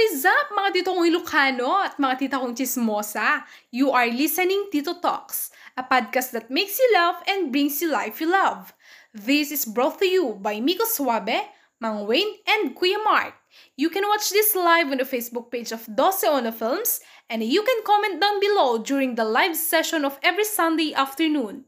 What is up mga tito kong Ilocano at mga tita kong chismosa? You are listening Tito Talks, a podcast that makes you laugh and brings you life you love. This is brought to you by Miko Suabe, Mang Wayne, and Kuya Mark. You can watch this live on the Facebook page of Dose Ono Films and you can comment down below during the live session of every Sunday afternoon.